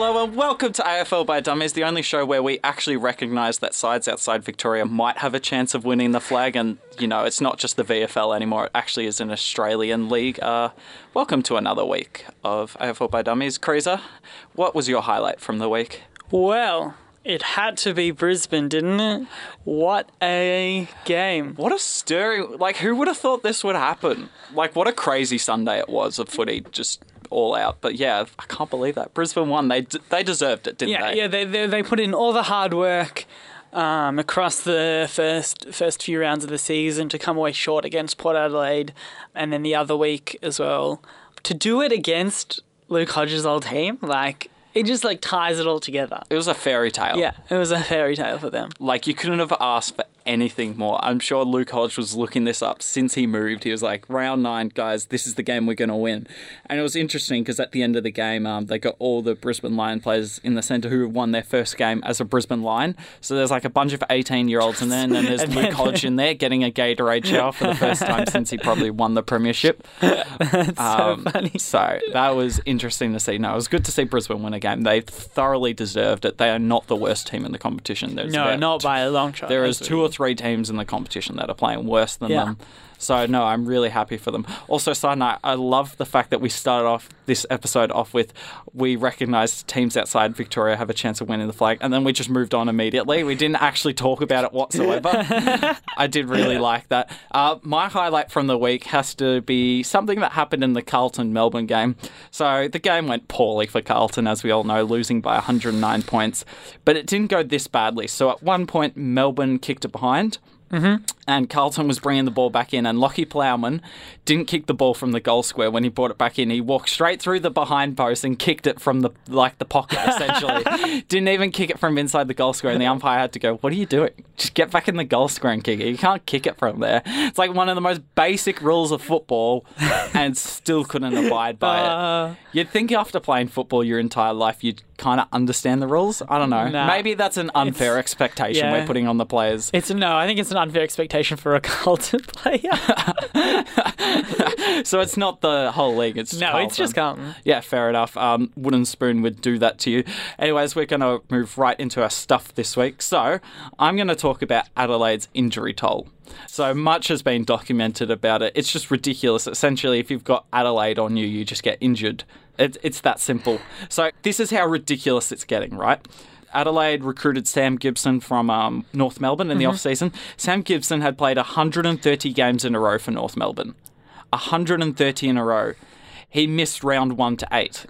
Hello and welcome to AFL by Dummies, the only show where we actually recognise that sides outside Victoria might have a chance of winning the flag, and you know it's not just the VFL anymore; it actually is an Australian league. Uh, welcome to another week of AFL by Dummies, Krieser. What was your highlight from the week? Well, it had to be Brisbane, didn't it? What a game. What a stirring! Like, who would have thought this would happen? Like, what a crazy Sunday it was of footy, just all out. But yeah, I can't believe that Brisbane won. They d- they deserved it, didn't Yeah, they? yeah, they, they, they put in all the hard work um, across the first first few rounds of the season to come away short against Port Adelaide and then the other week as well. To do it against Luke Hodge's old team, like, it just like ties it all together. It was a fairy tale. Yeah, it was a fairy tale for them. Like you couldn't have asked for anything more. I'm sure Luke Hodge was looking this up since he moved. He was like, "Round nine, guys, this is the game we're going to win." And it was interesting because at the end of the game, um, they got all the Brisbane Lion players in the centre who won their first game as a Brisbane Lion. So there's like a bunch of 18 year olds in there, and then there's Luke Hodge in there getting a Gatorade shower for the first time since he probably won the premiership. Um, so funny. So that was interesting to see. No, it was good to see Brisbane win a game. They thoroughly deserved it. They are not the worst team in the competition. There's No, about not by a long shot. there is That's two or three teams in the competition that are playing worse than Yeah. them. So no, I'm really happy for them. Also, side note, I love the fact that we started off this episode off with we recognise teams outside Victoria have a chance of winning the flag, and then we just moved on immediately. We didn't actually talk about it whatsoever. I did really like that. Uh, my highlight from the week has to be something that happened in the Carlton Melbourne game. So the game went poorly for Carlton, as we all know, losing by 109 points, but it didn't go this badly. So at one point, Melbourne kicked it behind and Carlton was bringing the ball back in, and Lachie Plowman didn't kick the ball from the goal square when he brought it back in. He walked straight through the behind post and kicked it from the like the pocket essentially. didn't even kick it from inside the goal square, and the umpire had to go, "What are you doing? Just get back in the goal square and kick it. You can't kick it from there." It's like one of the most basic rules of football, and still couldn't abide by Uh, it. You'd think after playing football your entire life, you'd kind of understand the rules. I don't know. Nah. Maybe that's an unfair It's- expectation yeah. we're putting on the players. It's no, I think it's an unfair expectation for a Carlton player. So it's not the whole league. It's just no, it's just Carlton. Carlton. Yeah, fair enough. Um, Wooden Spoon would do that to you. Anyways, we're going to move right into our stuff this week. So I'm going to talk about Adelaide's injury toll. So much has been documented about it. It's just ridiculous. Essentially, if you've got Adelaide on you, you just get injured. It, it's that simple. So this is how ridiculous it's getting, right? Adelaide recruited Sam Gibson from um, North Melbourne in the off season. Sam Gibson had played 130 games in a row for North Melbourne. 130 in a row. He missed round one to eight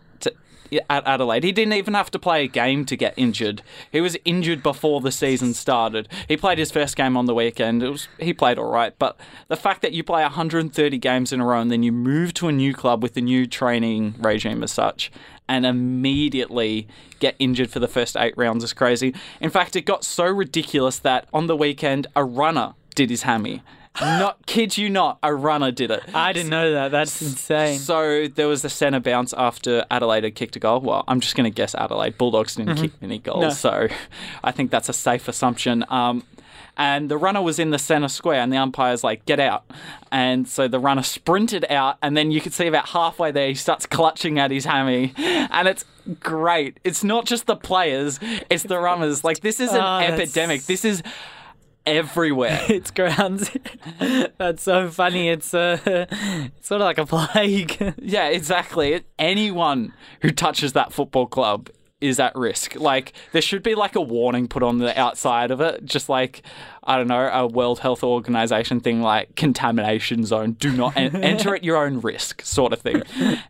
at Adelaide. He didn't even have to play a game to get injured. He was injured before the season started. He played his first game on the weekend. Was he played all right, but the fact that you play 130 games in a row and then you move to a new club with a new training regime as such. And immediately get injured for the first eight rounds is crazy. In fact, it got so ridiculous that on the weekend, a runner did his hammy. Not kid you not, a runner did it. I didn't know that. That's insane. So there was the centre bounce after Adelaide had kicked a goal. Well, I'm just going to guess Adelaide. Bulldogs didn't kick any goals, No. so I think that's a safe assumption. Um, and the runner was in the centre square, and the umpire's like, "Get out!" And so the runner sprinted out, and then you could see about halfway there, he starts clutching at his hammy, and it's great. It's not just the players; it's the runners. Like this is an Oh, that's- epidemic. This is everywhere. it's grounds. That's so funny. It's uh, it's sort of like a plague. Yeah, exactly. Anyone who touches that football club is at risk. Like there should be like a warning put on the outside of it, just like I don't know, a World Health Organization thing like contamination zone. Do not en- enter at your own risk, sort of thing.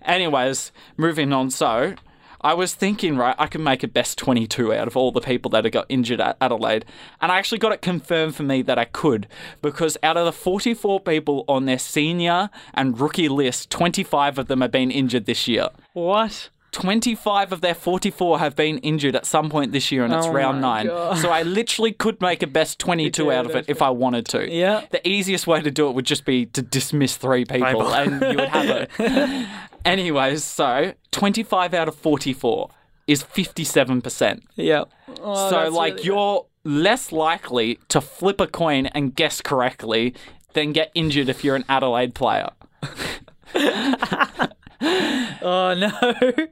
Anyways, moving on. So. I was thinking, right, I could make a best 22 out of all the people that have got injured at Adelaide. And I actually got it confirmed for me that I could because out of the 44 people on their senior and rookie list, 25 of them have been injured this year. what? 25 of their 44 have been injured at some point this year, and it's Oh round nine. God. So I literally could make a best 22 Yeah, out of it if I wanted to. Yeah. The easiest way to do it would just be to dismiss three people, People. and you would have it. Anyways, so 25 out of 44 is 57%. Yeah. Oh, so, that's like, really you're less likely to flip a coin and guess correctly than get injured if you're an Adelaide player. Oh no.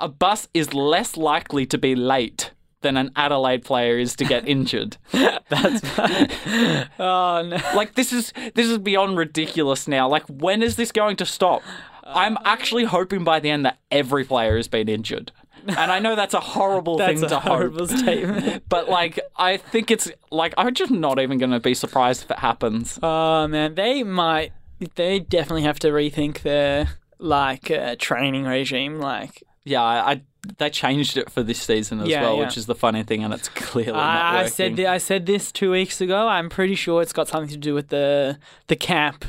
a bus is less likely to be late than an Adelaide player is to get injured. That's oh no. Like this is this is beyond ridiculous now. Like when is this going to stop? I'm actually hoping by the end that every player has been injured. And I know that's a horrible That's thing a to horrible hope. statement. But like I think it's like I'm just not even going to be surprised if it happens. Oh man, they might. They definitely have to rethink their like uh, training regime. Like Yeah, I, I they changed it for this season as Yeah, well, yeah. which is the funny thing and it's clearly not I, I said, th- I said this two weeks ago. I'm pretty sure it's got something to do with the the camp,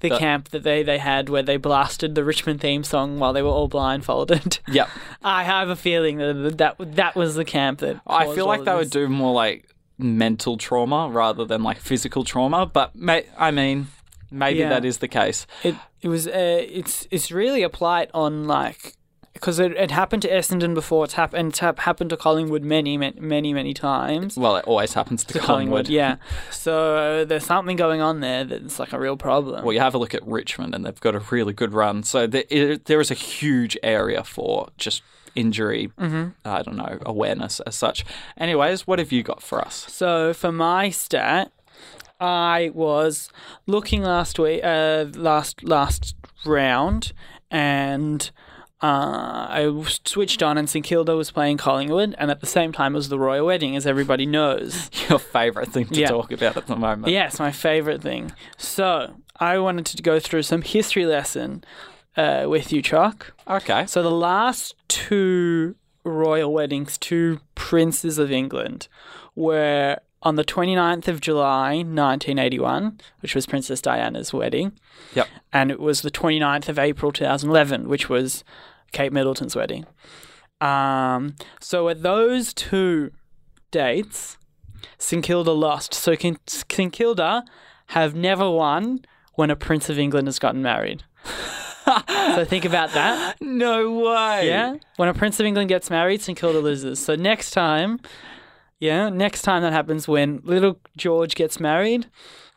the, The- camp that they they had where they blasted the Richmond theme song while they were all blindfolded. Yep. I have a feeling that that that was the camp that. I feel like they would do more like mental trauma rather than like physical trauma, but may- I mean, maybe Yeah. that is the case. It it was uh, it's it's really a plight on like because it, it happened to Essendon before. It's happened it's hap- happened to Collingwood many many many many times. Well, it always happens to, To Collingwood. yeah. So there's something going on there that's like a real problem. Well, you have a look at Richmond, and they've got a really good run. So there, it, there is a huge area for just injury. Mm-hmm. I don't know awareness as such. Anyways, what have you got for us? So for my stat, I was looking last week, uh, last last round, and uh, I switched on, and St Kilda was playing Collingwood, and at the same time was the royal wedding, as everybody knows. Your favourite thing to Yeah. talk about at the moment? yes, my favorite thing. So I wanted to go through some history lesson uh, with you, Choc. Okay. So the last two royal weddings, two princes of England, were on the 29th of July 1981, which was Princess Diana's wedding, Yep. and it was the 29th of April 2011, which was Kate Middleton's wedding. Um, so at those two dates, St Kilda lost. So St Kilda have never won when a Prince of England has gotten married. so think about that. No way. Yeah. When a Prince of England gets married, St Kilda loses. So next time, yeah, next time that happens when little George gets married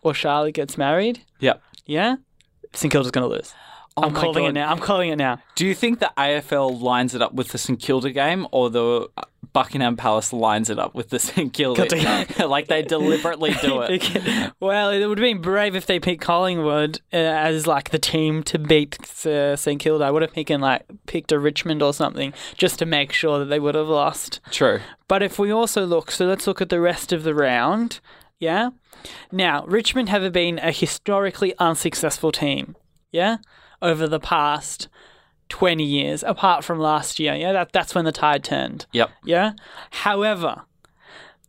or Charlotte gets married, Yep. yeah, St Kilda's going to lose. Oh I'm calling it now. I'm calling it now. Do you think the AFL lines it up with the St Kilda game, or the uh, Buckingham Palace lines it up with the St Kilda? Kilda. like they deliberately do it. well, it would have been brave if they picked Collingwood uh, as like the team to beat uh, St Kilda. I would have picked like picked a Richmond or something just to make sure that they would have lost. True. But if we also look, so let's look at the rest of the round. Yeah. Now, Richmond have been a historically unsuccessful team. Yeah. Over the past 20 years, apart from last year. Yeah. That, that's when the tide turned. Yep. Yeah. However,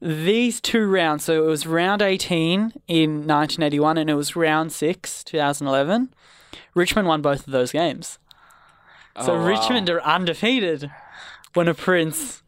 these two rounds, so it was round 18 in 1981 and it was round 6, 2011. Richmond won both of those games. So Oh, wow. Richmond are undefeated when a prince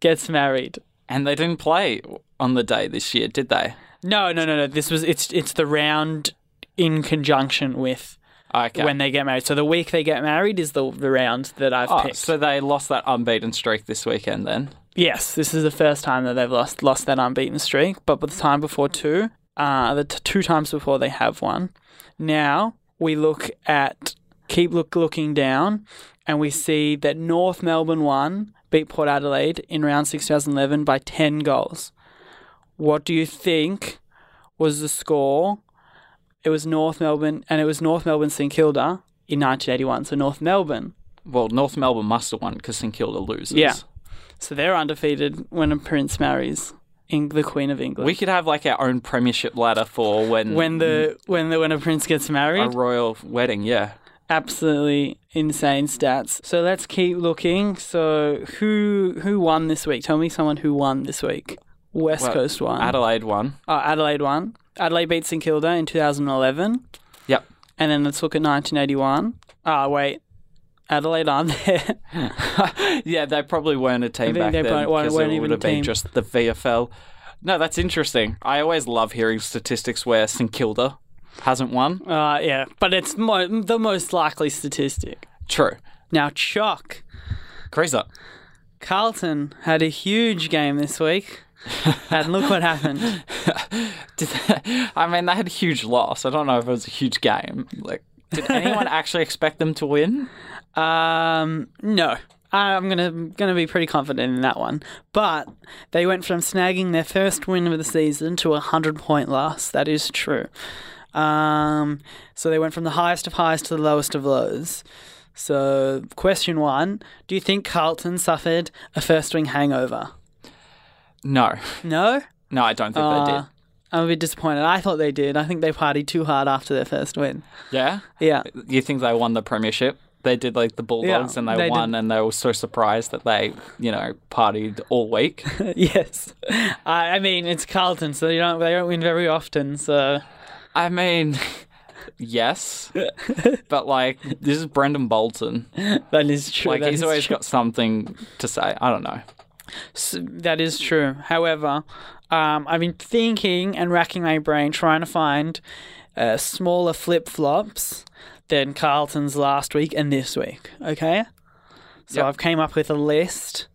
gets married. And they didn't play on the day this year, did they? No, no, no, no. This was it's it's the round in conjunction with Okay. when they get married. So the week they get married is the the round that I've oh, picked. so they lost that unbeaten streak this weekend then? yes, this is the first time that they've lost lost that unbeaten streak. But the time before two, uh, the t- two times before they have won. Now we look at keep look looking down, and we see that North Melbourne won, beat Port Adelaide in round six, 2011 by ten goals. What do you think was the score? It was North Melbourne, and it was North Melbourne St Kilda in 1981. So North Melbourne. Well, North Melbourne must have won because St Kilda loses. Yeah. So they're undefeated when a prince marries in the Queen of England. We could have like our own premiership ladder for when when the when the when a prince gets married. a royal wedding, yeah. absolutely insane stats. So let's keep looking. So who who won this week? Tell me someone who won this week. West Well, Coast won. Adelaide won. oh, Adelaide won. Adelaide beat St Kilda in 2011. Yep. And then let's look at 1981. Ah, wait. Adelaide aren't there. yeah, they probably weren't a team back then because it would have been team. just the VFL. No, that's interesting. I always love hearing statistics where St Kilda hasn't won. Uh, yeah, but it's mo- the most likely statistic. True. Now, Choc, Krieser. Carlton had a huge game this week, and look what happened. Did I mean, they had a huge loss. I don't know if it was a huge game. Like, did anyone actually expect them to win? Um, no, I'm gonna gonna be pretty confident in that one. But they went from snagging their first win of the season to a hundred point loss. That is true. Um, so they went from the highest of highs to the lowest of lows. So, question one: Do you think Carlton suffered a first wing hangover? No, No. no, I don't think they Uh, did. I'm a bit disappointed. I thought they did. I think they partied too hard after their first win. Yeah, Yeah. you think they won the premiership? They did like the Bulldogs, and they, they did. won, and they were so surprised that they, you know, partied all week. yes. I, I mean, it's Carlton, so you don't they don't win very often. So I mean, yes, but like this is Brendon Bolton. that is true. Like that he's always true. got something to say. I don't know. S- That is true. However, um, I've been thinking and racking my brain trying to find uh, smaller flip flops than Carlton's last week and this week. Okay, so Yep. I've came up with a list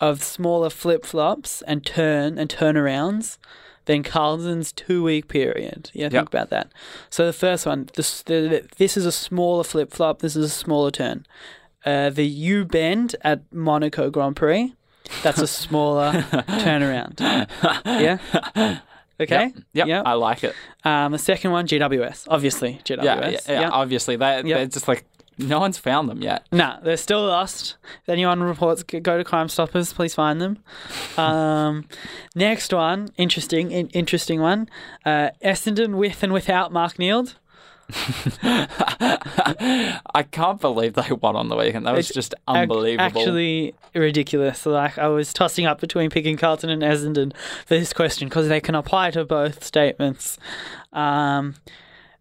of smaller flip flops and turn and turnarounds than Carlton's two week period. Yeah, think Yep. about that. So the first one, this the, this is a smaller flip flop. This is a smaller turn. Uh, the U bend at Monaco Grand Prix. That's a smaller turnaround. Yeah. Okay. Yep, Yep. I like it. Um, the second one, GWS. Obviously, GWS. Yeah, yeah, yeah, obviously they they're just like no one's found them yet. Nah, they're still lost. If anyone reports, go to Crime Stoppers. Please find them. Um, next one, interesting, in, interesting one. Uh, Essendon with and without Mark Neeld. I can't believe they won on the weekend. That was It's just unbelievable. Actually, ridiculous. Like I was tossing up between picking Carlton and Essendon for this question because they can apply to both statements. Um,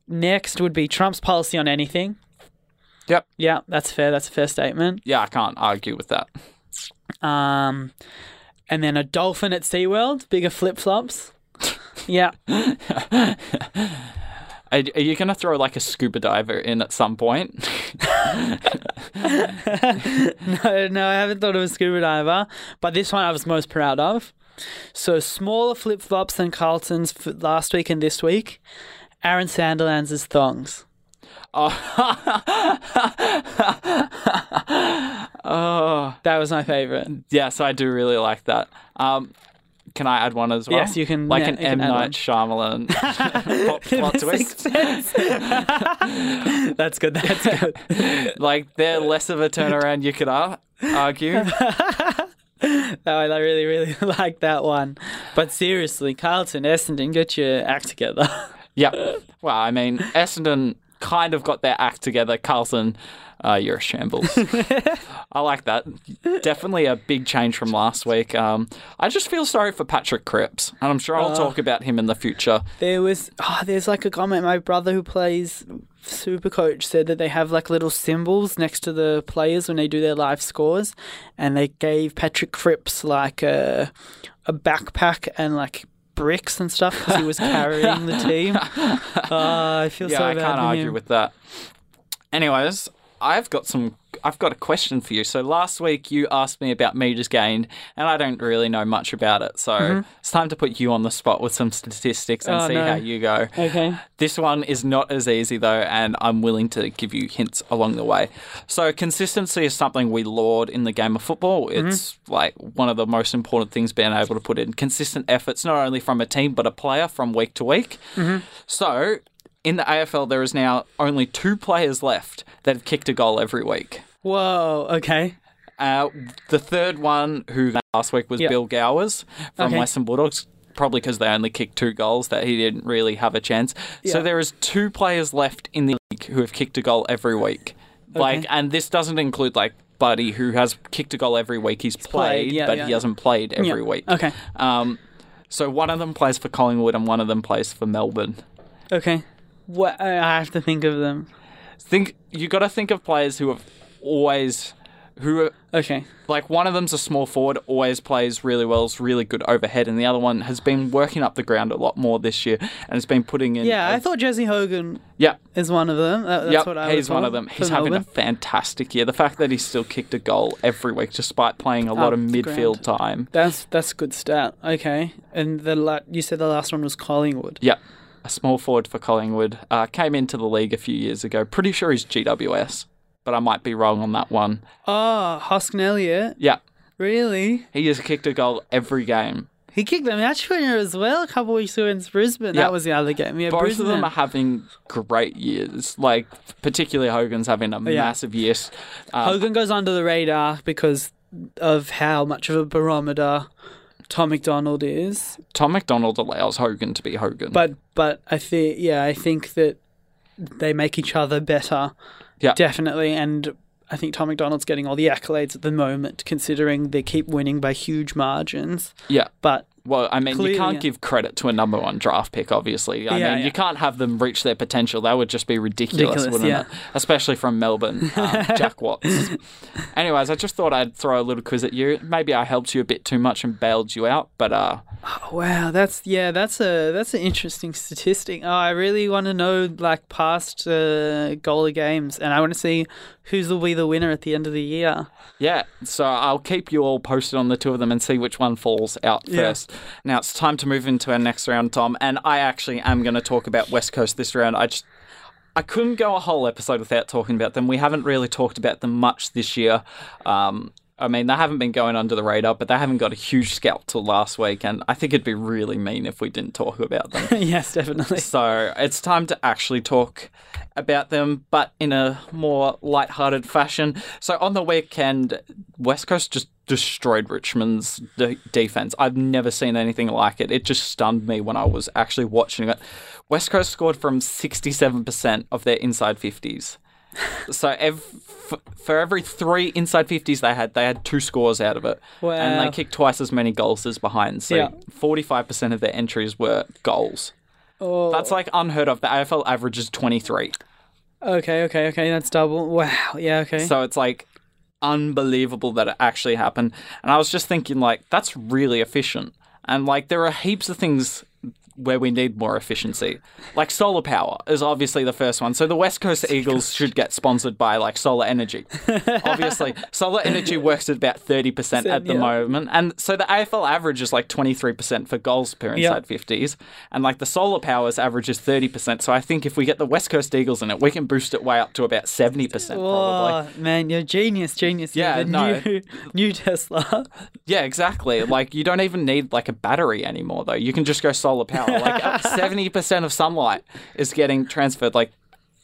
next would be Trump's policy on anything. Yep. Yeah, that's fair. That's a fair statement. yeah, I can't argue with that. Um, and then a dolphin at SeaWorld, bigger flip flops. yeah. Are, are you going to throw like a scuba diver in at some point? No, no, I haven't thought of a scuba diver, but this one I was most proud of. So smaller flip flops than Carlton's last week and this week. Aaron Sandilands' thongs. oh, That was my favorite. yes, I do really like that. Um, can I add one as well? Yes, you can- Like yeah, an M Night. Shyamalan plot, plot twist. That's good. That's good. Like they're less of a turnaround. You could ar- argue. No, oh, I really, really like that one. But seriously, Carlton, Essendon, get your act together. Yep. Well, I mean, Essendon kind of got their act together. Carlton, uh, you're a shambles. I like that. Definitely a big change from last week. Um, I just feel sorry for Patrick Cripps, and I'm sure I'll talk about him in the future. There was, oh, there's like a comment. My brother who plays Super Coach said that they have like little symbols next to the players when they do their live scores, and they gave Patrick Cripps like a a backpack and like bricks and stuff because he was carrying the team. Oh, I feel Yeah, so I can't argue him. with that. Anyways, I've got some. I've got a question for you. So last week you asked me about meters gained, and I don't really know much about it. So it's time to put you on the spot with some statistics and Mm-hmm. Oh, see no. how you go. Okay. This one is not as easy though, and I'm willing to give you hints along the way. So, consistency is something we laud in the game of football. It's like one of the most important things being able to put in consistent efforts, not only from a team but a player from week to week. So, in the AFL, there is now only two players left that have kicked a goal every week. Whoa. Okay. Uh, the third one, who last week was Yep. Bill Gowers from Okay. Western Bulldogs, probably because they only kicked two goals that he didn't really have a chance. So there is two players left in the league who have kicked a goal every week. Like, and this doesn't include like Buddy, who has kicked a goal every week. He's played, played, yeah, but yeah, he yeah. hasn't played every week. Okay. Um, so one of them plays for Collingwood and one of them plays for Melbourne. Okay. What I have to think of them. Think you got to think of players who have always who are Okay. like one of them's a small forward, always plays really well, is really good overhead, and the other one has been working up the ground a lot more this year and has been putting in. Yeah, a- I thought Jesse Hogan yeah, is one of them. That, that's yep, what I was he's one of them. He's having a fantastic year. The fact that he's still kicked a goal every week, despite playing a lot Up of midfield ground. time. That's that's a good stat. Okay, and the la- you said the last one was Collingwood. Yeah, a small forward for Collingwood uh, came into the league a few years ago. Pretty sure he's GWS. but I might be wrong on that one. Oh, Hoskin Elliott. Yeah, Really? he has kicked a goal every game. He kicked the match winner as well a couple weeks ago against Brisbane. Yeah. That was the other game. Yeah, Both Brisbane. of them are having great years. Like particularly Hogan's having a massive year. Um, Hogan goes under the radar because of how much of a barometer Tom McDonald is. Tom McDonald allows Hogan to be Hogan. But but I think yeah, I think that they make each other better. Yeah. Definitely. And I think Tom McDonald's getting all the accolades at the moment, considering they keep winning by huge margins. yeah. But Well, I mean, Clearly, you can't yeah. give credit to a number one draft pick, obviously. I Yeah, mean, yeah. you can't have them reach their potential. That would just be ridiculous, Ridiculous, wouldn't it? Especially from Melbourne, um, Jack Watts. Anyways, I just thought I'd throw a little quiz at you. Maybe I helped you a bit too much and bailed you out, but uh, Wow, that's yeah, that's a that's an interesting statistic. Oh, I really want to know like past uh, goalie games, and I want to see who's will be the winner at the end of the year. yeah. So I'll keep you all posted on the two of them and see which one falls out Yeah. first. Now it's time to move into our next round, Tom, and I actually am going to talk about West Coast this round. I just I couldn't go a whole episode without talking about them. We haven't really talked about them much this year. Um, I mean, they haven't been going under the radar, but they haven't got a huge scalp till last week, and I think it'd be really mean if we didn't talk about them. yes, definitely. so it's time to actually talk about them, but in a more light-hearted fashion. So on the weekend, West Coast just destroyed Richmond's de- defense. I've never seen anything like it. It just stunned me when I was actually watching it. West Coast scored from 67% of their inside 50s. So ev- f- for every three inside 50s they had, they had two scores out of it. And they kicked twice as many goals as behind. So Yeah. 45% of their entries were goals. Oh, That's like unheard of. The AFL average is 23. okay, okay, okay. That's double. Wow. Yeah. Okay. So it's like unbelievable that it actually happened. And I was just thinking, like, that's really efficient. And like, there are heaps of things where we need more efficiency. Like solar power is obviously the first one. So the West Coast Eagles should get sponsored by like solar energy. obviously, solar energy works at about 30% at the yeah. moment. And so the AFL average is like 23% for goals per Yeah. inside 50s. And like the solar power's average is 30%. So I think if we get the West Coast Eagles in it, we can boost it way up to about 70% probably. Oh man, you're genius, genius. Yeah, the no. new, new Tesla. Yeah, exactly. Like you don't even need like a battery anymore though. You can just go solar power. Like seventy percent of sunlight is getting transferred. Like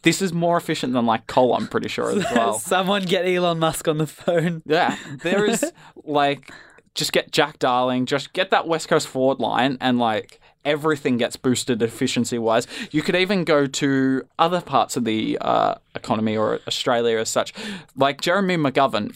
this is more efficient than like coal. I'm pretty sure as well. Someone get Elon Musk on the phone. Yeah, there is like just get Jack Darling, just get that West Coast forward line, and like everything gets boosted efficiency wise. You could even go to other parts of the uh, economy or Australia as such. Like Jeremy McGovern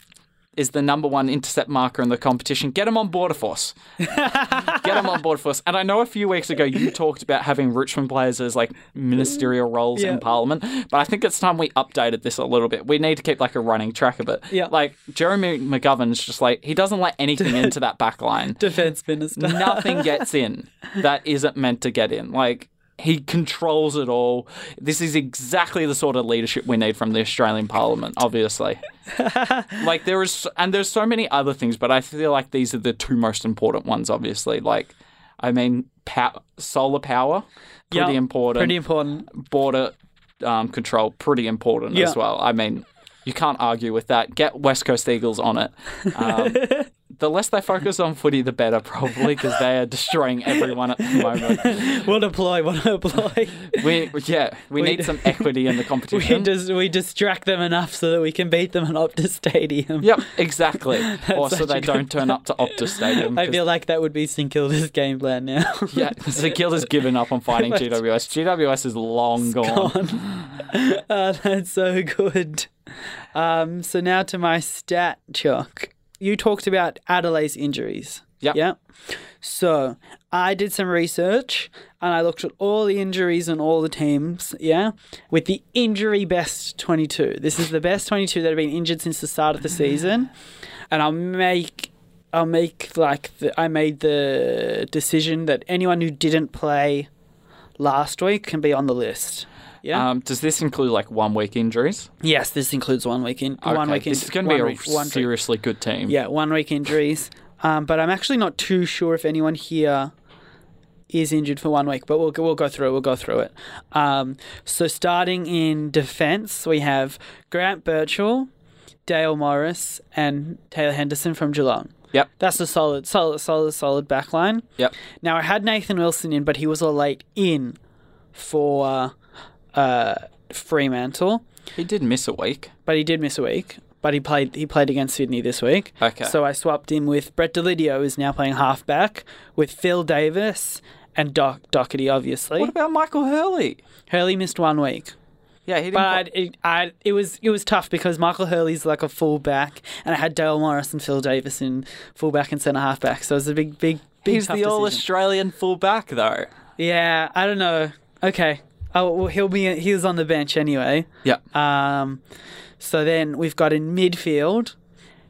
is the number one intercept marker in the competition. Get him on board for us. Get him on board for us. And I know a few weeks ago you talked about having Richmond players as like ministerial roles Yeah. in Parliament, but I think it's time we updated this a little bit. We need to keep like a running track of it. Yeah. Like Jeremy McGovern's just like he doesn't let anything into that back line. Defense minister. Nothing gets in that isn't meant to get in. Like he controls it all. This is exactly the sort of leadership we need from the Australian Parliament, obviously. like there is and there's so many other things, but I feel like these are the two most important ones obviously. Like I mean pow- solar power pretty Yeah, important. Pretty important. border um, control pretty important Yeah. as well. I mean, you can't argue with that. Get West Coast Eagles on it. Um, the less they focus on footy, the better, probably, because they are destroying everyone at the moment. What a ploy! What a ploy! We, yeah, we, We need d- some equity in the We competition. just we distract them enough so that we can beat them at Optus Stadium. Yep, exactly. or so they don't turn up to Optus Stadium. I feel like that would be St Kilda's game plan now. yeah, Zakil has given up on fighting GWS. GWS is long gone. oh, that's so good. Um, so now to my stat, Choc. You talked about Adelaide's injuries. Yep. Yeah. So I did some research and I looked at all the injuries and all the teams. Yeah. With the injury best 22. This is the best 22 that have been injured since the start of the season, and I'll make. I'll make like the, I made the decision that anyone who didn't play last week can be on the list. Yeah. Um, does this include like one week injuries? Yes, this includes one week in one Okay, week. In, This is going to be one a week- one week- seriously good team. Yeah, one week injuries. Um, but I'm actually not too sure if anyone here is injured for one week, but we'll go, we'll go through it. We'll go through it. Um, so starting in defence, we have Grant Birchall, Dale Morris, and Taylor Henderson from Geelong. Yep. That's a solid, solid, solid, solid backline. Yep. Now I had Nathan Wilson in, but he was a late in for uh, Fremantle, He did miss a week. but he did miss a week. But he played he played against Sydney this week. Okay. So I swapped him with Brett Deledio, who's now playing halfback, with Phil Davis and Doc Doherty, obviously. What about Michael Hurley? Hurley missed one week. Yeah, he didn't. But it, I, it was it was tough because Michael Hurley's like a fullback, and I had Dale Morris and Phil Davis in fullback and centre halfback. So it was a big, big, big. He's the all. Australian fullback, though. Yeah, I don't know. Okay. Oh, well, he'll be. He was on the bench anyway. Yeah. Um, so then we've got in midfield.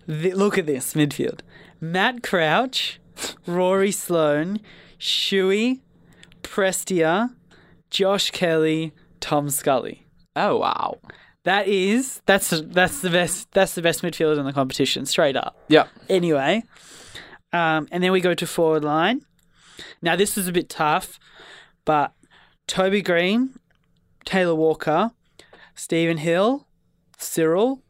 The, look at this midfield: Matt Crouch, Rory Sloane, Shuey, Prestia, Josh Kelly, Tom Scully. Oh wow. That is that's that's the best that's the best midfield in the competition, straight up. Yeah. Anyway, um, and then we go to forward line. Now this is a bit tough, but Toby Greene, Taylor Walker, Stephen Hill, Cyril,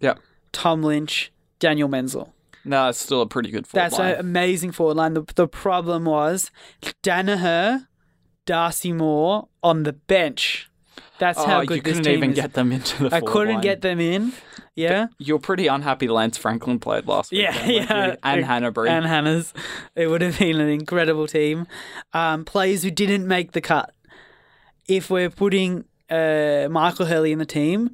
Yeah. Tom Lynch, Daniel Menzel. No, it's still a pretty good forward That's line. an amazing forward line. The, the problem was Daniher, Darcy Moore on the bench. That's oh, how good you this couldn't team even is. get them into the. I couldn't line. get them in. Yeah. You're pretty unhappy Lance Franklin played last week. Yeah, yeah. And Hannebery. And Hannah's. It would have been an incredible team. Um, players who didn't make the cut. If we're putting uh, Michael Hurley in the team,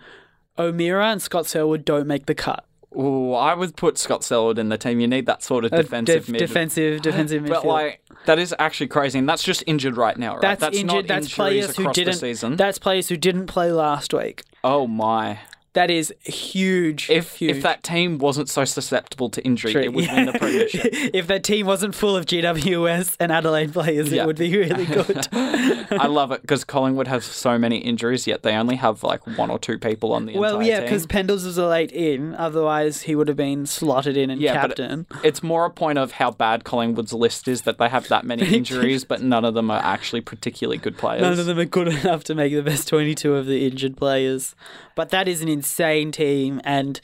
O'Meara and Scott Selwood don't make the cut. Ooh, I would put Scott Selwood in the team. You need that sort of defensive def- mid. defensive, defensive midfield. But like that is actually crazy, and that's just injured right now, right? that's, injured. not That's players who didn't. That's players who didn't play last week. oh my! That is huge. If huge. if that team wasn't so susceptible to injury, True. it would win the premiership. if that team wasn't full of GWS and Adelaide players, Yeah. it would be really good. I love it because Collingwood have so many injuries, yet they only have like one or two people on the well, yeah, because Pendles was a late in. Otherwise, he would have been slotted in and Yeah, captain. It's more a point of how bad Collingwood's list is that they have that many injuries, but none of them are actually particularly good players. None of them are good enough to make the best 22 of the injured players. But that is an insane team and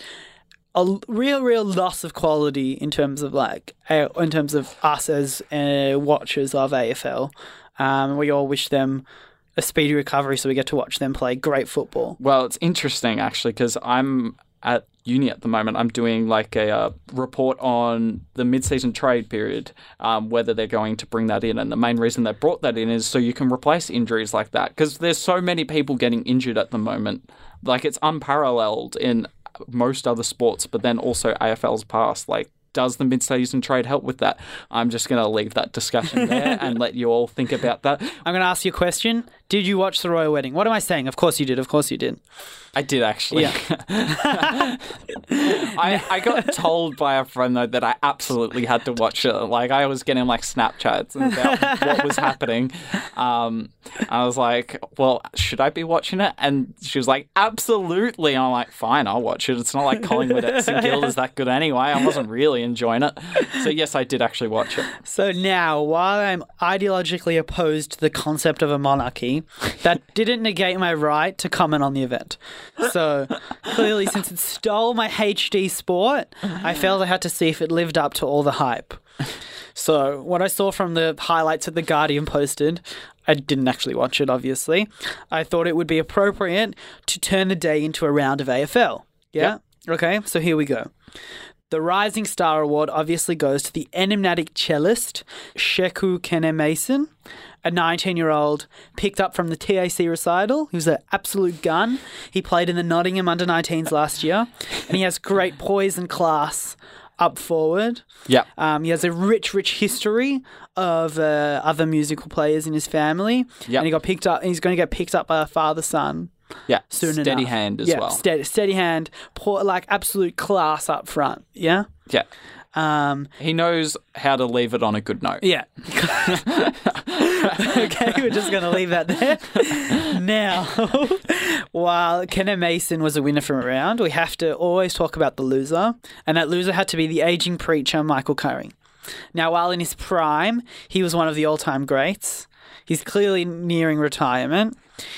a real, real loss of quality in terms of like, uh, in terms of us as uh, watchers of AFL. Um, we all wish them a speedy recovery so we get to watch them play great football. Well, it's interesting actually because I'm at uni at the moment. I'm doing like a uh, report on the mid-season trade period, um, whether they're going to bring that in, and the main reason they brought that in is so you can replace injuries like that because there's so many people getting injured at the moment. Like it's unparalleled in most other sports, but then also AFL's past. Like, does the mid-season trade help with that? I'm just going to leave that discussion there and let you all think about that. I'm going to ask you a question. Did you watch the royal wedding? What am I saying? Of course you did. Of course you did. I did actually. Yeah. I, I got told by a friend though that I absolutely had to watch it. Like I was getting like Snapchats about what was happening. Um, I was like, "Well, should I be watching it?" And she was like, "Absolutely." I'm like, "Fine, I'll watch it." It's not like Collingwood at St Kilda's that good anyway. I wasn't really enjoying it. So yes, I did actually watch it. So now, while I'm ideologically opposed to the concept of a monarchy, that didn't negate my right to comment on the event. So clearly, since it stole my HD sport, I felt I had to see if it lived up to all the hype. So, what I saw from the highlights that The Guardian posted, I didn't actually watch it, obviously. I thought it would be appropriate to turn the day into a round of AFL. Yeah? Okay, so here we go. The Rising Star Award obviously goes to the enigmatic cellist Sheku Kanneh-Mason, a 19 year old picked up from the TAC recital. He was an absolute gun. He played in the Nottingham under 19s last year, and he has great poise and class up forward. Yeah. Um, he has a rich, rich history of uh, other musical players in his family, Yep. and he got picked up. He's going to get picked up by a father son Yeah. soon Steady enough. hand as yeah, well. Steady, steady hand, poor, like absolute class up front. Yeah. yeah. Um, He knows how to leave it on a good note. yeah. okay, we're just going to leave that there. now, while Kanneh-Mason was a winner from a round, we have to always talk about the loser, and that loser had to be the aging preacher, Michael Curry. Now, while in his prime, he was one of the all-time greats. He's clearly nearing retirement.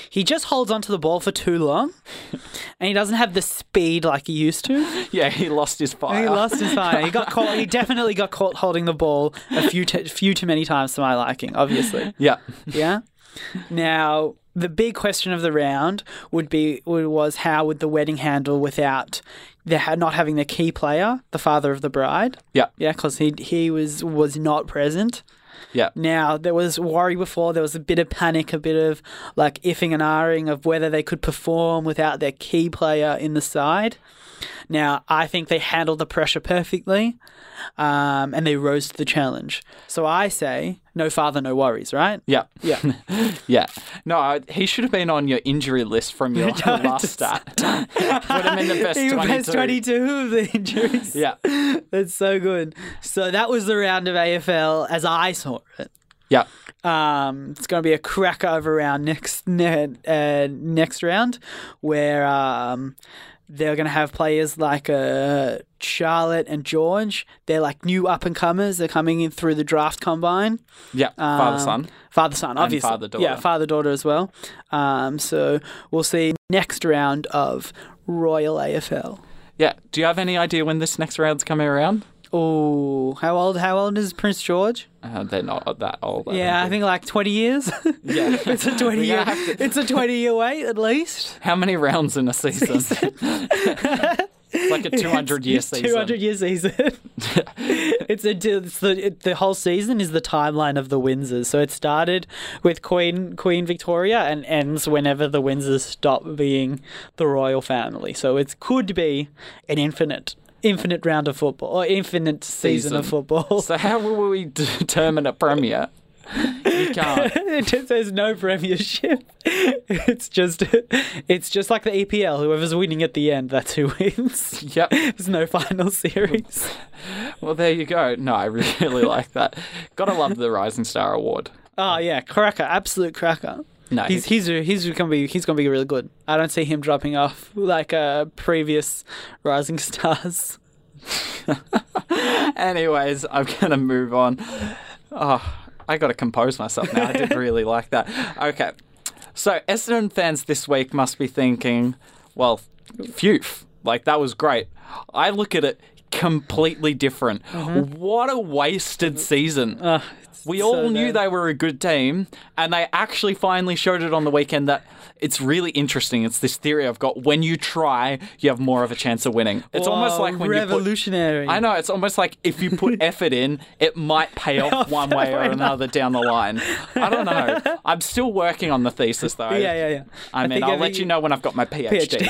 He just holds onto the ball for too long, and he doesn't have the speed like he used to. Yeah, he lost his fire. He lost his fire. He got caught. He definitely got caught holding the ball a few, t- few too many times to my liking. Obviously, Yeah. yeah. Now, the big question of the round would be was how would the wedding handle without the not having the key player, the father of the bride? Yeah. Yeah, because he he was was not present. Yeah. Now there was worry before. There was a bit of panic, a bit of like ifing and ahhing of whether they could perform without their key player in the side. Now I think they handled the pressure perfectly, um, and they rose to the challenge. So I say, no father, no worries. Right? Yeah. Yeah. Yeah. No, I- he should have been on your injury list from your last start. Put him in the best He 22. was 22 of the injuries. Yeah. That's so good. So that was the round of AFL as I saw it. Yeah. Um, it's going to be a cracker of a round next ne- uh, next round, where um, they're going to have players like uh, Charlotte and George. They're like new up and comers. They're coming in through the draft combine. Yeah. Father, Um, son. Father son, obviously. father-daughter. Yeah, father daughter as well. Um, so we'll see next round of Royal AFL. Yeah. Do you have any idea when this next round's coming around? Oh, how old? How old is Prince George? Uh, they're not that old. I Yeah, I think like twenty years. Yeah. it's a twenty year. gonna It's a twenty year wait at least. How many rounds in a season? it's like a 200 year season. Two hundred year season. it's a it's the it, the whole season is the timeline of the Windsors. So it started with Queen Queen Victoria and ends whenever the Windsors stop being the royal family. So it could be an infinite infinite round of football or infinite season, of football. So how will we determine a premier? You can't. says no premiership. It's just it's just like the EPL. Whoever's winning at the end, that's who wins. Yep. There's no final series. Well, there you go. No, I really like that. Gotta love the Rising Star Award. Oh yeah, cracker, absolute cracker. No, He's he's he's gonna be he's gonna be really good. I don't see him dropping off like uh, previous rising stars. Anyways, I'm gonna move on. Oh, I gotta compose myself now. I did really like that. Okay, so Essendon fans this week must be thinking, well, phew, like that was great. I look at it completely different. What a wasted season. Uh, We so all knew bad. they were a good team, and they actually finally showed it on the weekend that it's really interesting. It's this theory I've got. When you try, you have more of a chance of winning. It's almost like when you put revolutionary. I know it's almost like if you put effort in, it might pay off one way or another down the line. I don't know. I'm still working on the thesis though. Yeah, yeah, yeah. I, mean, I'll let you know when I've got my PhD.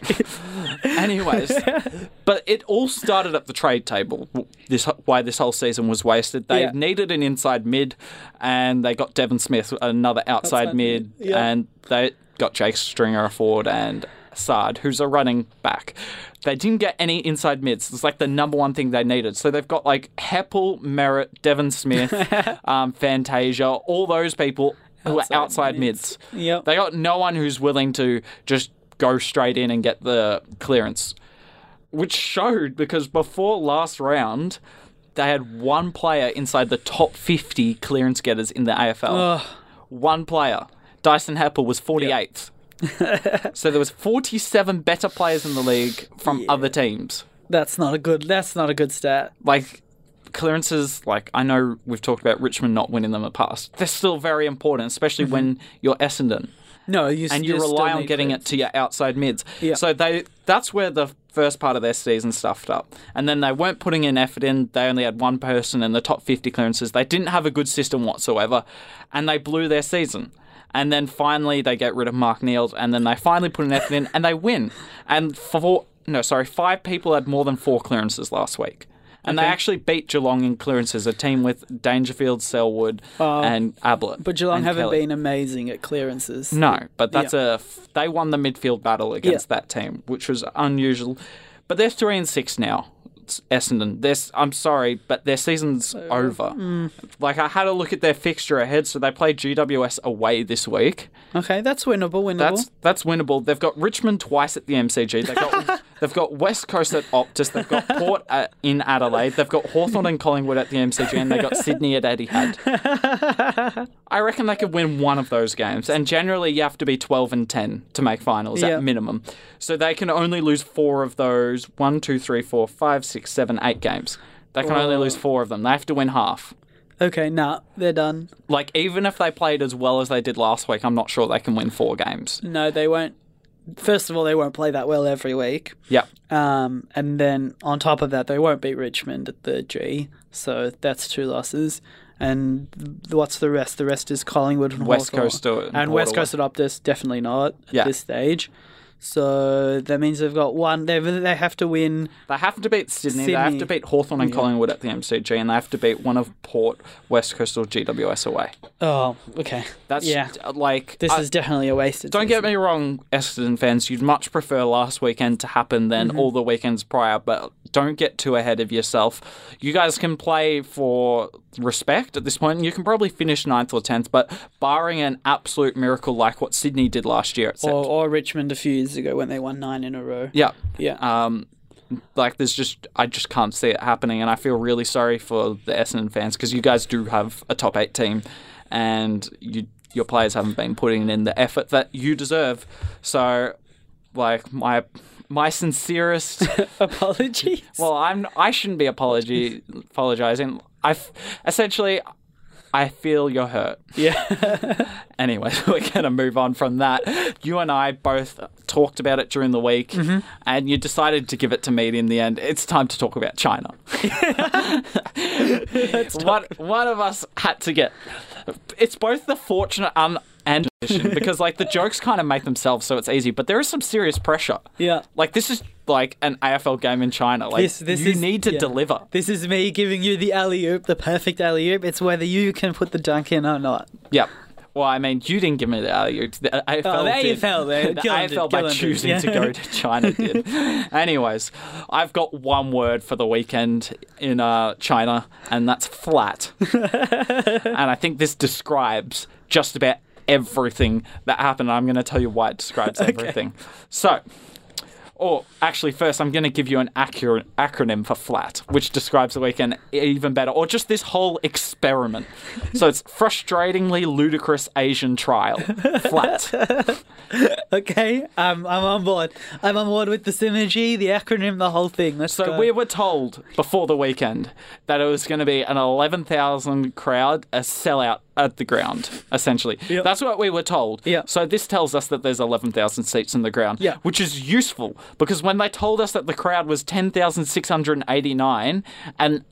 PhD. Anyways, but it all started at the trade table. This why this whole season was wasted. They Yeah. needed an inside mid, and they got Devon Smith, another outside, Outside mid, mid, yeah. and they got Jake Stringer a forward and Saad, who's a running back. They didn't get any inside mids. It's like the number one thing they needed. So they've got like Heppell, Merrett, Devon Smith, um, Fantasia, all those people who Outside are outside mids. mids. Yep. They got no one who's willing to just go straight in and get the clearance, which showed because before last round, they had one player inside the top 50 clearance getters in the AFL. One player. Dyson Heppell was 48th. so there was 47 better players in the league from other teams. That's not a good. That's not a good stat. Like clearances, like I know we've talked about Richmond not winning them in the past. They're still very important, especially mm-hmm. when you're Essendon No, you and you you still rely on getting it to your outside mids. Yeah. So they that's where the first part of their season stuffed up. And then they weren't putting in effort in. They only had one person in the top 50 clearances. They didn't have a good system whatsoever and they blew their season. And then finally they get rid of Mark Neeld and then they finally put an effort in and they win. And four no, sorry, five people had more than four clearances last week. And they actually beat Geelong in clearances, a team with Dangerfield, Selwood, Oh. and Ablett. But Geelong haven't Kelly. been amazing at clearances. No, but that's a f- they won the midfield battle against that team, which was unusual. But they're three and six now. Essendon. I'm sorry, but their season's over. mm. Like I had a look at their fixture ahead, so they play GWS away this week. Okay, that's winnable. Winnable. That's that's winnable. They've got Richmond twice at the MCG. They got They've got West Coast at Optus. They've got Port at, in Adelaide. They've got Hawthorn and Collingwood at the MCG, and they've got Sydney at Etihad. I reckon they could win one of those games. And generally, you have to be 12 and 10 to make finals Yeah. at minimum. So they can only lose four of those one, two, three, four, five, six, seven, eight games. They can only lose four of them. They have to win half. Okay, nah, they're done. Like, even if they played as well as they did last week, I'm not sure they can win four games. No, they won't. First of all, they won't play that well every week. Yep. Um, and then on top of that, they won't beat Richmond at the G. So that's two losses. And th- what's the rest? The rest is Collingwood and West Hawthorn. Coast or- and West Waterloo. Coast at Optus. Definitely not Yeah. at this stage. So that means they've got one. They they have to win. They have to beat Sydney, they have to beat Hawthorn and Collingwood at the MCG, and they have to beat one of Port, West Coast, or GWS away. Oh, okay. That's Yeah. like. This I- is definitely a wasted. Don't get me wrong, Essendon fans, you'd much prefer last weekend to happen than Mm-hmm. all the weekends prior, but don't get too ahead of yourself. You guys can play for respect at this point, and you can probably finish ninth or tenth, but barring an absolute miracle like what Sydney did last year, at Or, or Richmond a few years ago when they won nine in a row. yeah, Yeah. um, like there's just I just can't see it happening, and I feel really sorry for the Essendon fans because you guys do have a top eight team, and you your players haven't been putting in the effort that you deserve. So, like my my sincerest. Apologies. well, I'm I shouldn't be apology apologizing. I essentially. I feel you're hurt. yeah. Anyway, we're going to move on from that. You and I both talked about it during the week, mm-hmm. and you decided to give it to me in the end. It's time to talk about China. one, one of us had to get. It's both the fortunate un- and position because, like, the jokes kind of make themselves so it's easy, but there is some serious pressure. Yeah. Like, this is like an AFL game in China. Like, This- this you is- need to yeah. deliver. This is me giving you the alley oop, the perfect alley oop. It's whether you can put the dunk in or not. Yep. Well, I mean, you didn't give me the alley oop. The AFL Oh, the did. AFL, they- the did, AFL by Gillon choosing yeah. to go to China did. Anyways, I've got one word for the weekend in uh, China, and that's flat. and I think this describes just about everything that happened. I'm going to tell you why it describes everything. So. Or actually, first, I'm going to give you an accurate acronym for FLAT, which describes the weekend even better, or just this whole experiment. So it's frustratingly ludicrous Asian trial. FLAT. Okay, um, I'm on board. I'm on board with the synergy, the acronym, the whole thing. Let's So go. we were told before the weekend that it was going to be an 11,000 crowd, a sellout at the ground, essentially. Yep. That's what we were told. Yep. So this tells us that there's 11,000 seats in the ground, Yeah. which is useful because when they told us that the crowd was 10,689 and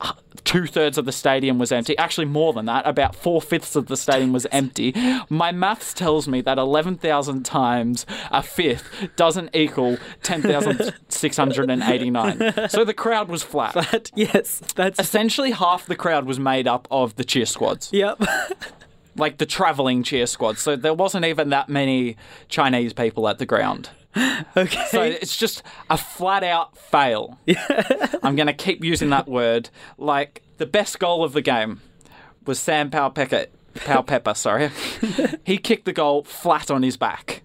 two thirds of the stadium was empty, actually more than that, about four fifths of the stadium was empty, my maths tells me that 11,000 times a fifth doesn't equal 10,689. so the crowd was flat. But yes, that's Essentially, half the crowd was made up of the cheer squads, yep. like the travelling cheer squads. So there wasn't even that many Chinese people at the ground. okay. So it's just a flat out fail. I'm going to keep using that word. Like the best goal of the game was Sam Powpepper. Powell-Pepper, sorry. he kicked the goal flat on his back.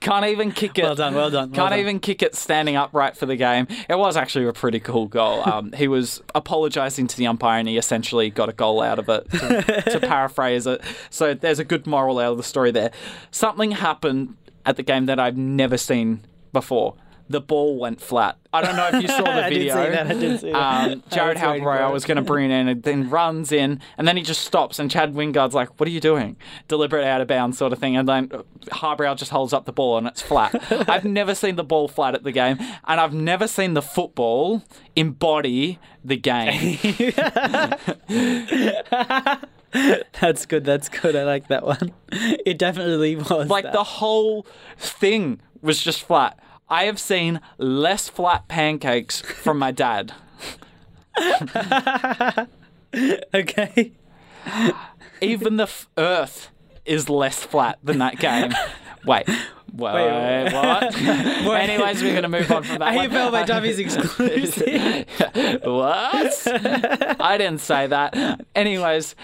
Can't even kick it. well done, well done. well Can't done. even kick it standing upright for the game. It was actually a pretty cool goal. Um, he was apologising to the umpire and he essentially got a goal out of it, to, to paraphrase it. So there's a good moral out of the story there. Something happened at the game that I've never seen before. The ball went flat. I don't know if you saw the video. I did see that, I did see that. Um, Jarrod Harbrow was going to bring it in and then runs in and then he just stops and Chad Wingard's like, what are you doing? Deliberate out of bounds sort of thing. And then Harbrow just holds up the ball and it's flat. I've never seen the ball flat at the game and I've never seen the football embody the game. That's good. That's good. I like that one. It definitely was. like that. the whole thing was just flat. I have seen less flat pancakes from my dad. Okay. Even the f- earth is less flat than that game. Wait. Wait, Wait, what? Anyways, we're going to move on from that. AFL by Dummies exclusive. what? I didn't say that. Anyways,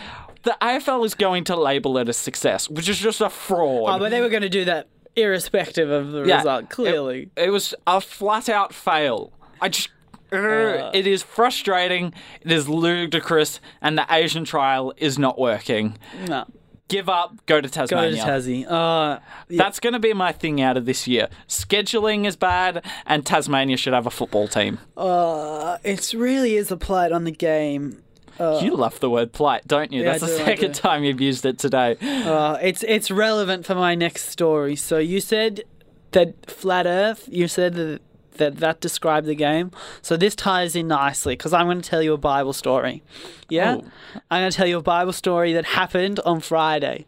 the AFL is going to label it a success, which is just a fraud. oh, but they were going to do that irrespective of the Yeah, result. Clearly, It was a flat out fail. I just. uh, it is frustrating. It is ludicrous, and the Asian trial is not working. no. Give up. Go to Tasmania. Go to. Tassie. Uh, yeah. That's going to be my thing out of this year. Scheduling is bad, and Tasmania should have a football team. uh, it really is a plight on the game. You love the word plight, don't you? Yeah, That's I the second time you've used it today. Uh, it's it's relevant for my next story. So you said that flat Earth. You said that that, that described the game. So this ties in nicely because I'm going to tell you a Bible story. Yeah, Oh. I'm going to tell you a Bible story that happened on Friday.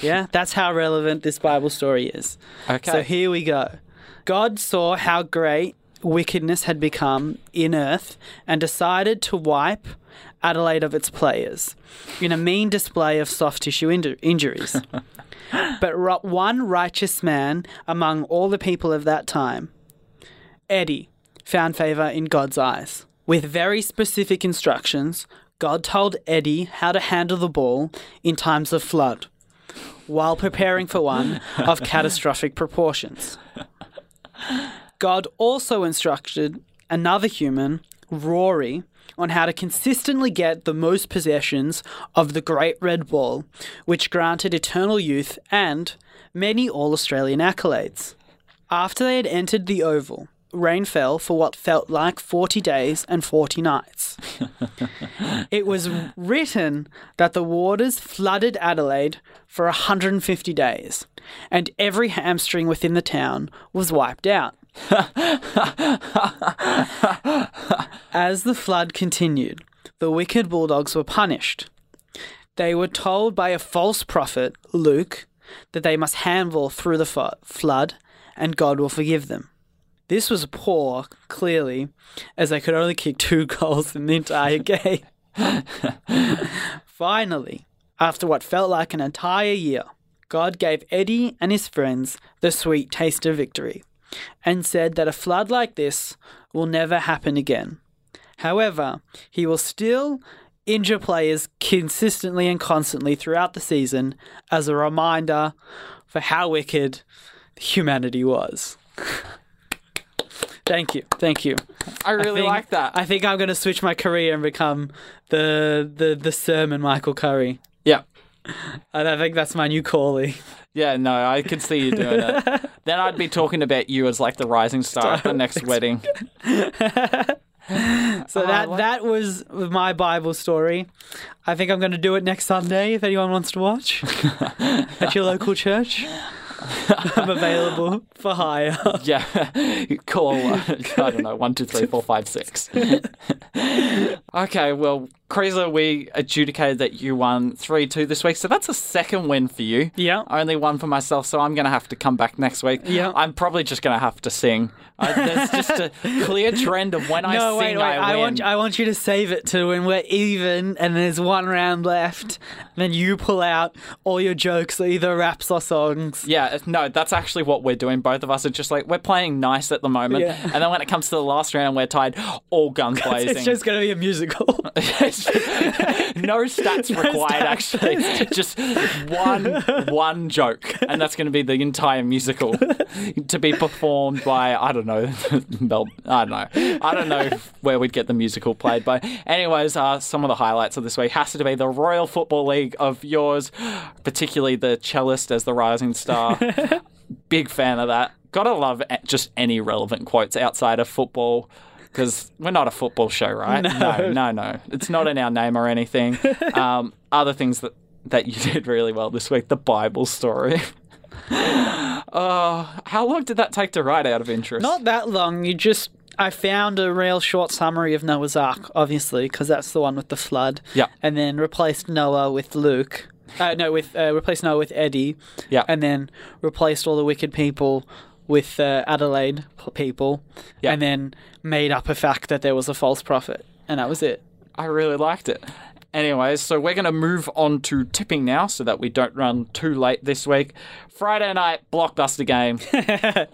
Yeah, that's how relevant this Bible story is. Okay. So here we go. God saw how great wickedness had become in earth and decided to wipe Adelaide of its players in a mean display of soft tissue inju- injuries. but one righteous man among all the people of that time, Eddie, found favor in God's eyes. With very specific instructions, God told Eddie how to handle the ball in times of flood while preparing for one of catastrophic proportions. God also instructed another human, Rory, on how to consistently get the most possessions of the Great Red Ball, which granted eternal youth and many All Australian accolades. After they had entered the Oval, rain fell for what felt like 40 days and 40 nights. it was written that the waters flooded Adelaide for 150 days, and every hamstring within the town was wiped out. As the flood continued, the wicked bulldogs were punished. They were told by a false prophet, Luke, that they must handball through the fo- flood and God will forgive them. This was poor, clearly, as they could only kick two goals in the entire game. Finally, after what felt like an entire year, God gave Eddie and his friends the sweet taste of victory and said that a flood like this will never happen again. However, he will still injure players consistently and constantly throughout the season as a reminder for how wicked humanity was. Thank you. Thank you. I really think- like that. I think I'm going to switch my career and become the the the sermon Michael Curry. yeah. And I think that's my new calling. Yeah, no, I can see you doing it. then I'd be talking about you as like the rising star at the next wedding. So oh, that like- that was my Bible story. I think I'm going to do it next Sunday if anyone wants to watch at your local church. I'm available for hire. Yeah, call. uh, I don't know. One, two, three, four, five, six. okay, well, Krieser, we adjudicated that you won three two this week, so that's a second win for you. Yeah. Only one for myself, so I'm going to have to come back next week. Yeah. I'm probably just going to have to sing. I, there's just a clear trend of when I sing, wait, wait. I I, want I want you to save it to when we're even and there's one round left. Then you pull out all your jokes, either raps or songs. Yeah, no, that's actually what we're doing. Both of us are just like we're playing nice at the moment, Yeah. and then when it comes to the last round, we're tied all guns blazing. It's just going to be a musical. Just- no stats required. Actually, just one one joke, and that's going to be the entire musical to be performed by I don't know. I don't know. I don't know where we'd get the musical played by. Anyways, uh, some of the highlights of this week has to be the Royal Football League of yours, particularly the cellist as the rising star. Big fan of that. Gotta love just any relevant quotes outside of football. Because we're not a football show, right? no, no, no. It's not in our name or anything. Um, other things that, that you did really well this week, the Bible story. Oh, how long did that take to write out of interest? Not that long. You just I found a real short summary of Noah's Ark, obviously, because that's the one with the flood. Yeah. And then replaced Noah with Luke. Uh, no, with uh, replaced Noah with Eddie. Yeah. And then replaced all the wicked people with uh, Adelaide people. Yeah. And then made up a fact that there was a false prophet, and that was it. I really liked it. Anyways, so we're going to move on to tipping now so that we don't run too late this week. Friday night blockbuster game.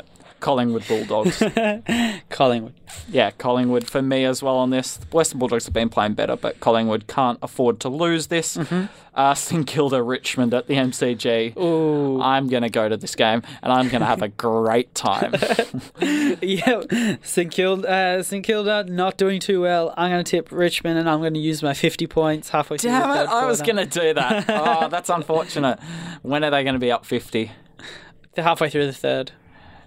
Collingwood Bulldogs. Collingwood. yeah, Collingwood for me as well on this. The Western Bulldogs have been playing better, but Collingwood can't afford to lose this. Uh, St Kilda Richmond at the MCG. Ooh. I'm going to go to this game and I'm going to have a great time. yeah, St Kilda, uh, St Kilda not doing too well. I'm going to tip Richmond, and I'm going to use my 50 points halfway through. Damn the it, third I was going to do that. Oh, that's unfortunate. When are they going to be up 50? They're halfway through the third.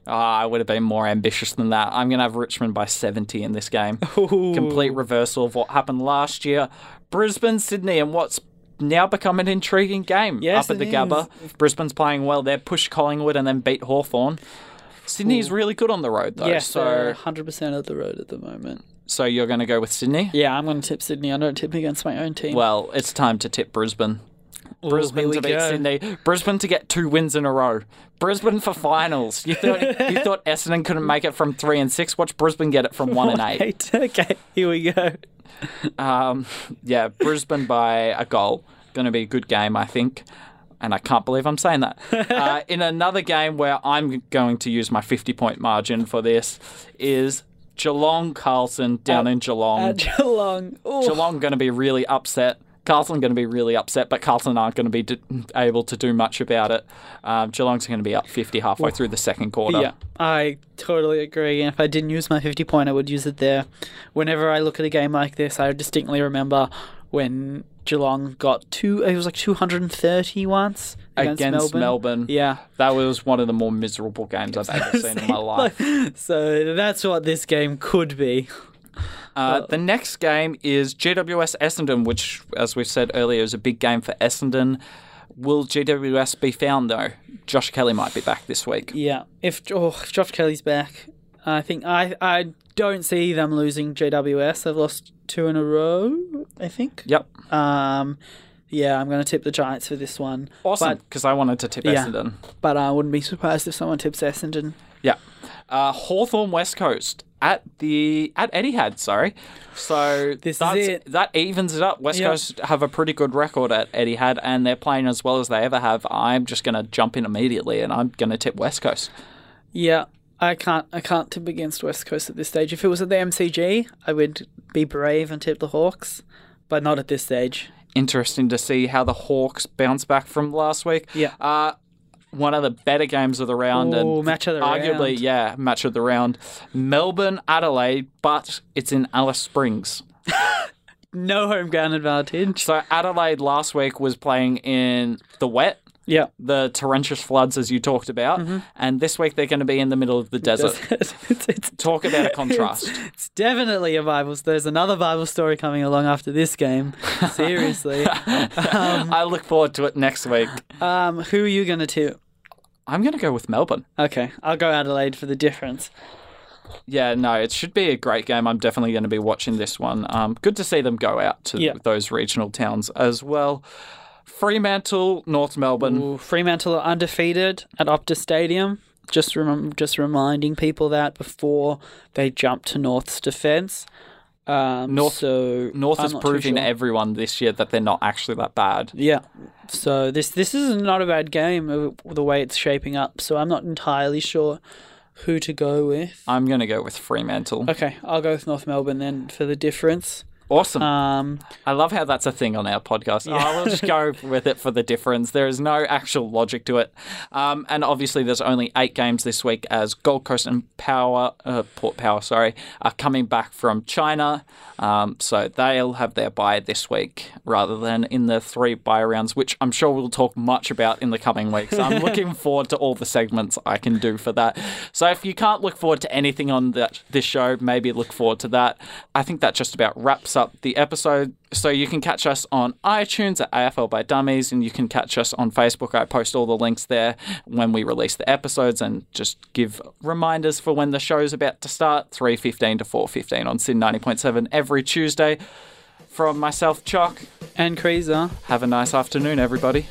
Oh, I would have been more ambitious than that. I'm going to have Richmond by 70 in this game. Ooh. Complete reversal of what happened last year. Brisbane, Sydney, and what's now become an intriguing game Yes, up at the it Gabba. Brisbane's playing well. They pushed Collingwood and then beat Hawthorn. Sydney's really good on the road, though. Yes, so, 100% of the road at the moment. so you're going to go with Sydney? Yeah, I'm going to tip Sydney. I don't tip against my own team. Well, it's time to tip Brisbane. Ooh, Brisbane to beat go. Sydney. Brisbane to get two wins in a row. Brisbane for finals. You thought you thought Essendon couldn't make it from three and six. Watch Brisbane get it from one and eight. Eight. Okay, here we go. Um, yeah, Brisbane by a goal. Going to be a good game, I think. And I can't believe I'm saying that. Uh, in another game where I'm going to use my 50 point margin for this is Geelong Carlton down in Geelong. Geelong. Ooh. Geelong going to be really upset. Carlton going to be really upset, but Carlton aren't going to be d- able to do much about it. Um, Geelong's going to be up 50 halfway through the second quarter. Yeah, I totally agree. And if I didn't use my 50 point, I would use it there. Whenever I look at a game like this, I distinctly remember when Geelong got two, it was like 230 once against, Against Melbourne. Melbourne. Yeah. That was one of the more miserable games I've ever seen in my life. So that's what this game could be. Uh, the next game is GWS Essendon, which, as we said earlier, is a big game for Essendon. Will GWS be found though? Josh Kelly might be back this week. Yeah. If, oh, if Josh Kelly's back, I think I, I don't see them losing GWS. They've lost two in a row, I think. Yep, Um, yeah, I'm going to tip the Giants for this one. awesome. But, Because I wanted to tip Yeah. Essendon. but I wouldn't be surprised if someone tips Essendon. Yeah. Uh, Hawthorn West Coast at the at Etihad, sorry. So This is it. that evens it up. West Yeah. Coast have a pretty good record at Etihad, and they're playing as well as they ever have. I'm just going to jump in immediately, and I'm going to tip West Coast. Yeah, I can't. I can't tip against West Coast at this stage. If it was at the MCG, I would be brave and tip the Hawks, but not at this stage. Interesting to see how the Hawks bounce back from last week. Yeah. Uh, one of the better games of the round, Ooh, and match of the arguably, round. yeah, match of the round. Melbourne, Adelaide, but it's in Alice Springs. No home ground advantage. So Adelaide last week was playing in the wet, Yeah. the torrential floods as you talked about, Mm-hmm. and this week they're going to be in the middle of the desert. it's, it's, Talk about a contrast. it's definitely a Bible. There's another Bible story coming along after this game. Seriously. I look forward to it next week. um, who are you going to tip? I'm going to go with Melbourne. Okay, I'll go Adelaide for the difference. Yeah, no, it should be a great game. I'm definitely going to be watching this one. Um, good to see them go out to Yeah. those regional towns as well. Fremantle, North Melbourne. Ooh, Fremantle are undefeated at Optus Stadium. Just rem- just reminding people that before they jump to North's defence. Um, North- so North I'm is proving to sure. everyone this year that they're not actually that bad. Yeah. So this this is not a bad game the way it's shaping up. So I'm not entirely sure who to go with. I'm going to go with Fremantle. Okay, I'll go with North Melbourne then for the difference. Awesome. Um, I love how that's a thing on our podcast. Oh, we'll just go with it for the difference. There is no actual logic to it. Um, and obviously, there's only eight games this week as Gold Coast and Power, uh, Port Power, sorry, are coming back from China. Um, so they'll have their bye this week rather than in the three bye rounds, which I'm sure we'll talk much about in the coming weeks. I'm looking forward to all the segments I can do for that. So if you can't look forward to anything on that this show, maybe look forward to that. I think that just about wraps up the episode. So you can catch us on iTunes at AFL by Dummies, and you can catch us on Facebook. I post all the links there when we release the episodes, and just give reminders for when the show's about to start. Three fifteen to four fifteen on SYN ninety point seven every Tuesday. From myself, Choc. and Krieser. Have a nice afternoon, everybody.